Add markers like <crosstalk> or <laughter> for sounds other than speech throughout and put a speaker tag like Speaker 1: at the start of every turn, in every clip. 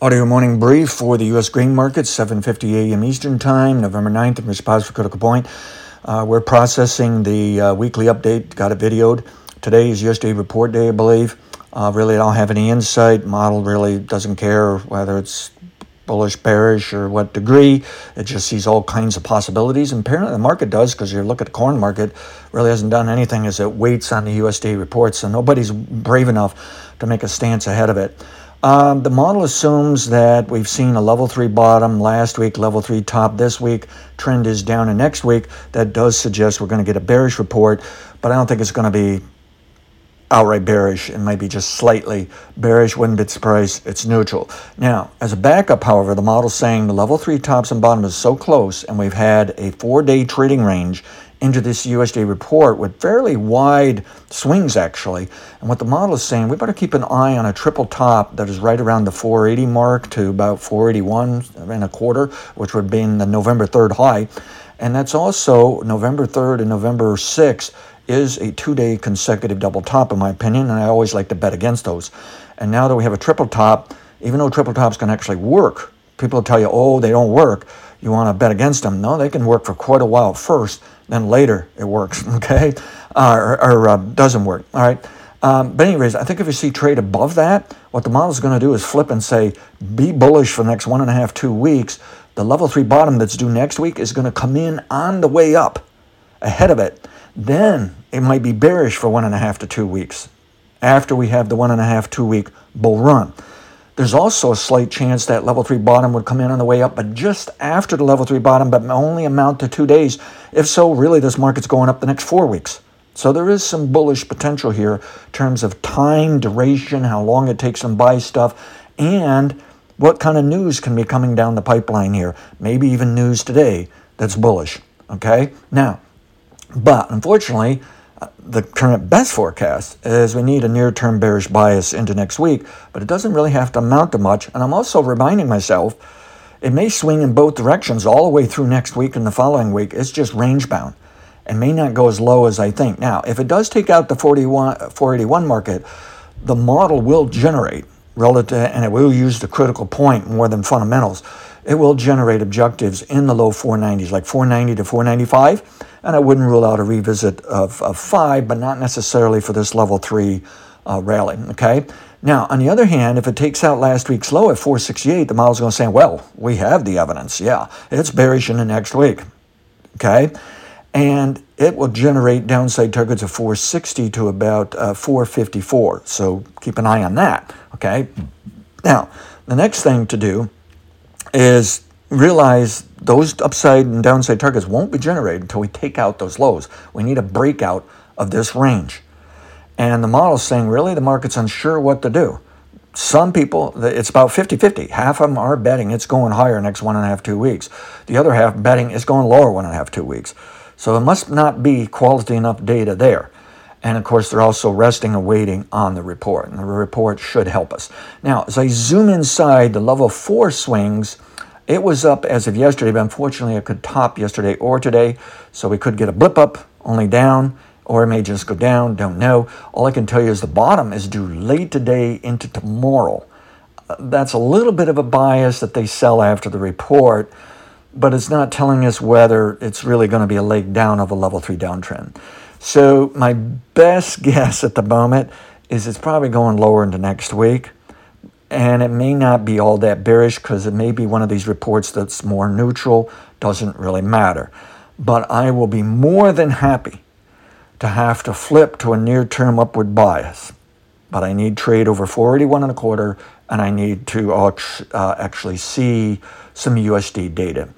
Speaker 1: Audio morning brief for the U.S. grain market, 7:50 a.m. Eastern Time, November 9th. In response for critical point, uh, we're processing the uh, weekly update. Got it videoed. Today is USDA report day, I believe. Uh, really, I don't have any insight. Model really doesn't care whether it's bullish, bearish, or what degree. It just sees all kinds of possibilities. And apparently, the market does because you look at the corn market, really hasn't done anything as it waits on the USDA reports. So nobody's brave enough to make a stance ahead of it. Um, the model assumes that we've seen a level three bottom last week, level three top this week. Trend is down, and next week that does suggest we're going to get a bearish report, but I don't think it's going to be outright bearish. It might be just slightly bearish. Wouldn't be surprised. It's neutral. Now, as a backup, however, the model's saying the level three tops and bottom is so close, and we've had a four-day trading range into this USDA report with fairly wide swings, actually. And what the model is saying, we better keep an eye on a triple top that is right around the 480 mark to about 481 and a quarter, which would be in the November 3rd high. And that's also November 3rd and November 6th is a two day consecutive double top, in my opinion, and I always like to bet against those. And now that we have a triple top, even though triple tops can actually work, people tell you, oh, they don't work. You want to bet against them. No, they can work for quite a while first then later it works, <laughs> okay, uh, or, or uh, doesn't work. All right. Um, but anyways, I think if you see trade above that, what the model is going to do is flip and say, be bullish for the next one and a half, two weeks. The level three bottom that's due next week is going to come in on the way up ahead of it. Then it might be bearish for one and a half to two weeks after we have the one and a half, two week bull run. There's also a slight chance that level three bottom would come in on the way up, but just after the level three bottom, but only amount to two days. If so, really, this market's going up the next four weeks. So there is some bullish potential here in terms of time, duration, how long it takes them buy stuff, and what kind of news can be coming down the pipeline here. Maybe even news today that's bullish. Okay? Now, but unfortunately, the current best forecast is we need a near term bearish bias into next week, but it doesn't really have to amount to much. And I'm also reminding myself it may swing in both directions all the way through next week and the following week. It's just range bound and may not go as low as I think. Now, if it does take out the 41, 481 market, the model will generate relative, and it will use the critical point more than fundamentals. It will generate objectives in the low 490s, like 490 to 495 and I wouldn't rule out a revisit of, of five, but not necessarily for this level three uh, rally. Okay. Now, on the other hand, if it takes out last week's low at 468, the model's going to say, well, we have the evidence. Yeah, it's bearish in the next week. Okay. And it will generate downside targets of 460 to about uh, 454. So keep an eye on that. Okay. Now, the next thing to do is realize those upside and downside targets won't be generated until we take out those lows. We need a breakout of this range. And the model is saying, really, the market's unsure what to do. Some people, it's about 50 50. Half of them are betting it's going higher next one and a half, two weeks. The other half betting it's going lower one and a half, two weeks. So it must not be quality enough data there. And of course, they're also resting and waiting on the report. And the report should help us. Now, as I zoom inside the level four swings, it was up as of yesterday, but unfortunately it could top yesterday or today. So we could get a blip up, only down, or it may just go down, don't know. All I can tell you is the bottom is due late today into tomorrow. That's a little bit of a bias that they sell after the report, but it's not telling us whether it's really going to be a leg down of a level three downtrend. So my best <laughs> guess at the moment is it's probably going lower into next week and it may not be all that bearish because it may be one of these reports that's more neutral, doesn't really matter. But I will be more than happy to have to flip to a near term upward bias. But I need trade over 481 and a quarter, and I need to uh, actually see some USDA data.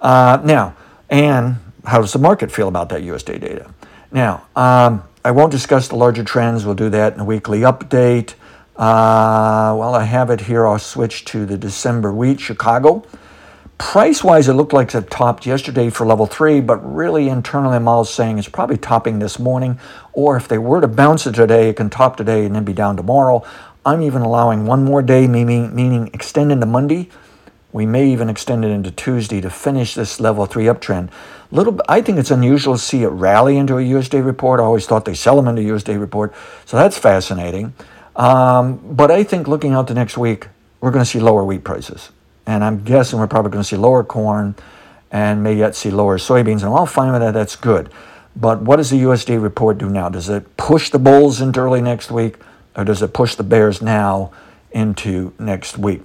Speaker 1: Uh, now, and how does the market feel about that USDA data? Now, um, I won't discuss the larger trends. We'll do that in a weekly update. Uh, well, I have it here. I'll switch to the December wheat, Chicago. Price wise, it looked like it topped yesterday for level three, but really internally, I'm all saying it's probably topping this morning. Or if they were to bounce it today, it can top today and then be down tomorrow. I'm even allowing one more day, meaning, meaning extend into Monday. We may even extend it into Tuesday to finish this level three uptrend. Little, I think it's unusual to see it rally into a USDA report. I always thought they sell them into a USDA report, so that's fascinating. Um, but I think looking out to next week, we're going to see lower wheat prices. And I'm guessing we're probably going to see lower corn and may yet see lower soybeans. And I'm all fine with that. That's good. But what does the USDA report do now? Does it push the bulls into early next week or does it push the bears now into next week?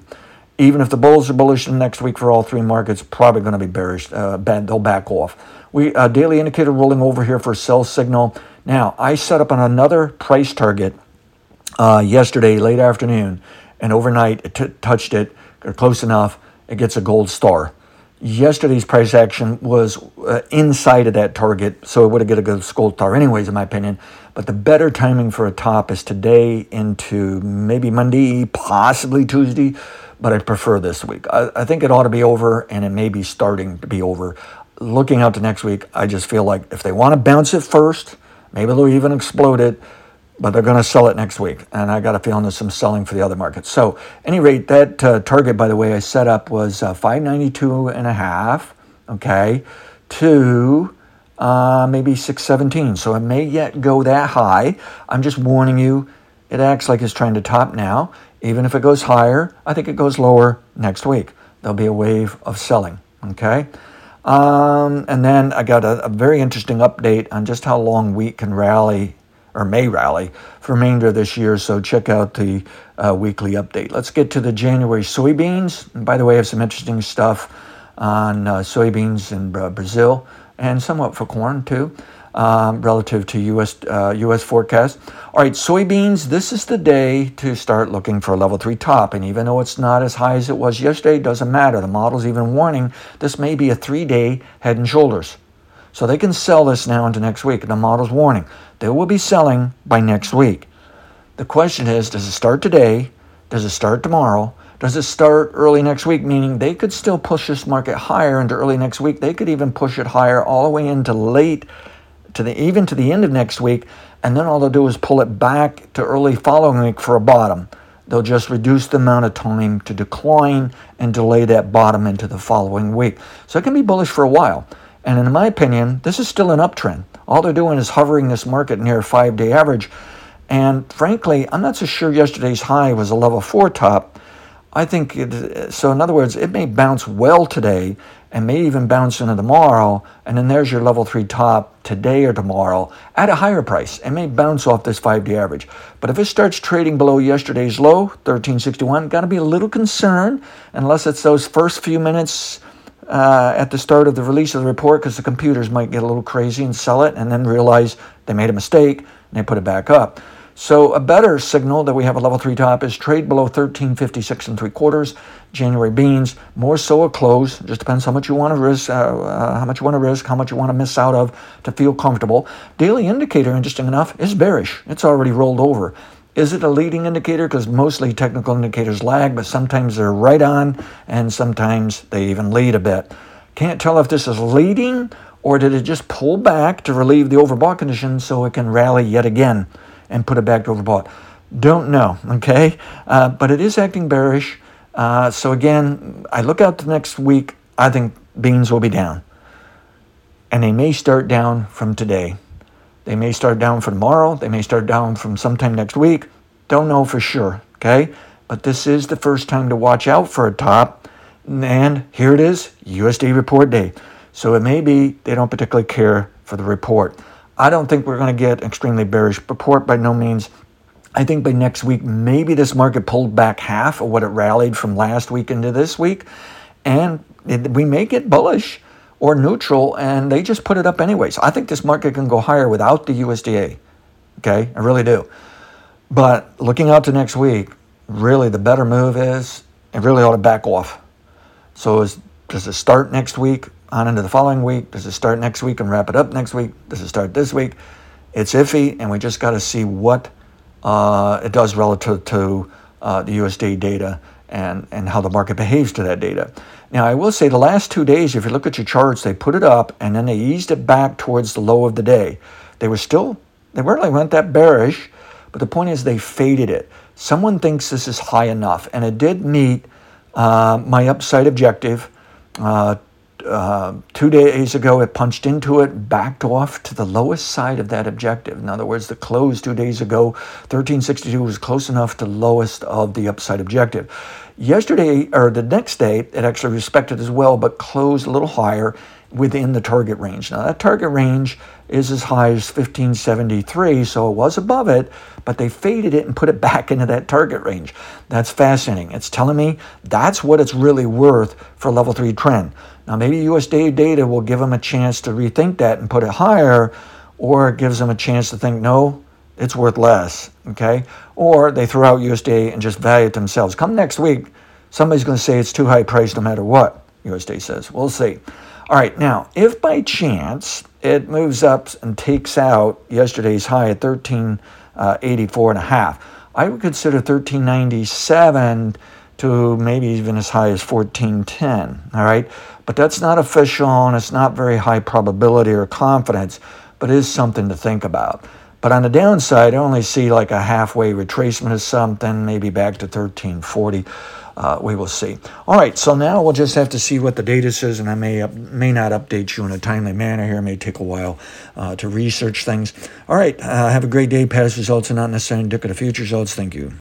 Speaker 1: Even if the bulls are bullish next week for all three markets, probably going to be bearish. Uh, they'll back off. We uh, daily indicator rolling over here for a sell signal. Now I set up on another price target uh, yesterday late afternoon, and overnight it t- touched it or close enough. It gets a gold star. Yesterday's price action was uh, inside of that target, so it would have get a good gold star, anyways, in my opinion. But the better timing for a top is today into maybe Monday, possibly Tuesday but I prefer this week. I, I, think it ought to be over, and it may be starting to be over. Looking out to next week, I just feel like if they want to bounce it first, maybe they'll even explode it, but they're going to sell it next week. And I got a feeling there's some selling for the other markets. So, any rate, that uh, target, by the way, I set up was uh, 592 and a half, okay, to uh, maybe 617. So it may yet go that high. I'm just warning you, it acts like it's trying to top now. Even if it goes higher, I think it goes lower next week. There'll be a wave of selling. Okay. Um, and then I got a, a, very interesting update on just how long wheat can rally or may rally for remainder of this year. So check out the uh, weekly update. Let's get to the January soybeans. And by the way, I have some interesting stuff on uh, soybeans in uh, Brazil and somewhat for corn too um, relative to U.S. Uh, U.S. forecast. All right, soybeans. This is the day to start looking for a level three top, and even though it's not as high as it was yesterday, doesn't matter. The model's even warning this may be a three-day head and shoulders, so they can sell this now into next week. The model's warning they will be selling by next week. The question is, does it start today? Does it start tomorrow? Does it start early next week? Meaning they could still push this market higher into early next week. They could even push it higher all the way into late to the even to the end of next week, and then all they'll do is pull it back to early following week for a bottom. They'll just reduce the amount of time to decline and delay that bottom into the following week. So it can be bullish for a while. And in my opinion, this is still an uptrend. All they're doing is hovering this market near a five day average. And frankly, I'm not so sure yesterday's high was a level four top. I think it, so. In other words, it may bounce well today and may even bounce into tomorrow. And then there's your level three top today or tomorrow at a higher price. It may bounce off this five day average. But if it starts trading below yesterday's low, 1361, got to be a little concerned unless it's those first few minutes. Uh, at the start of the release of the report, because the computers might get a little crazy and sell it and then realize they made a mistake and they put it back up. So a better signal that we have a level three top is trade below 1356 and three quarters. January beans, more so a close. Just depends how much you want to risk, uh, uh, how much you want to risk, how much you want to miss out of to feel comfortable. Daily indicator, interesting enough, is bearish. It's already rolled over. Is it a leading indicator? Because mostly technical indicators lag, but sometimes they're right on, and sometimes they even lead a bit. Can't tell if this is leading or did it just pull back to relieve the overbought condition so it can rally yet again and put it back to overbought. Don't know, okay? Uh, but it is acting bearish. Uh, so again, I look out to next week. I think beans will be down. And they may start down from today. They may start down from tomorrow. They may start down from sometime next week. Don't know for sure, okay? But this is the first time to watch out for a top. And here it is, USDA report day. So it may be they don't particularly care for the report. I don't think we're going to get extremely bearish report by no means. I think by next week, maybe this market pulled back half of what it rallied from last week into this week. And it, we may get bullish or neutral, and they just put it up anyway. So I think this market can go higher without the USDA. Okay, I really do. But looking out to next week, really the better move is it really ought to back off. So is, does it start next week? On into the following week? Does it start next week and wrap it up next week? Does it start this week? It's iffy, and we just got to see what uh, it does relative to uh, the USDA data and, and how the market behaves to that data. Now, I will say the last two days, if you look at your charts, they put it up and then they eased it back towards the low of the day. They were still, they weren't, weren't that bearish, but the point is they faded it. Someone thinks this is high enough, and it did meet uh, my upside objective uh, uh, two days ago, it punched into it, backed off to the lowest side of that objective. In other words, the close two days ago, 1362 was close enough to lowest of the upside objective. Yesterday, or the next day, it actually respected as well, but closed a little higher within the target range. Now, that target range is as high as 1573, so it was above it, but they faded it and put it <laughs> back into that target range. That's fascinating. It's telling me that's what it's really worth for level three trend. Now, maybe USDA data will give them a chance to rethink that and put it higher, or it gives them a chance to think, no, it's worth less, okay? Or they throw out USDA and just value it themselves. Come next week, somebody's going to say it's too high priced no matter what USDA says. We'll see. All right, now, if by chance it moves up and takes out yesterday's high at 1384 uh, and a half, I would consider 1397 to maybe even as high as 1410, all right? But that's not official and it's not very high probability or confidence, but is something to think about. But on the downside, I only see like a halfway retracement of something, maybe back to 1340. Uh, we will see. All right, so now we'll just have to see what the data says, and I may up, may not update you in a timely manner here. It may take a while uh, to research things. All right, uh, have a great day. Past results are not necessarily indicative of future results. Thank you.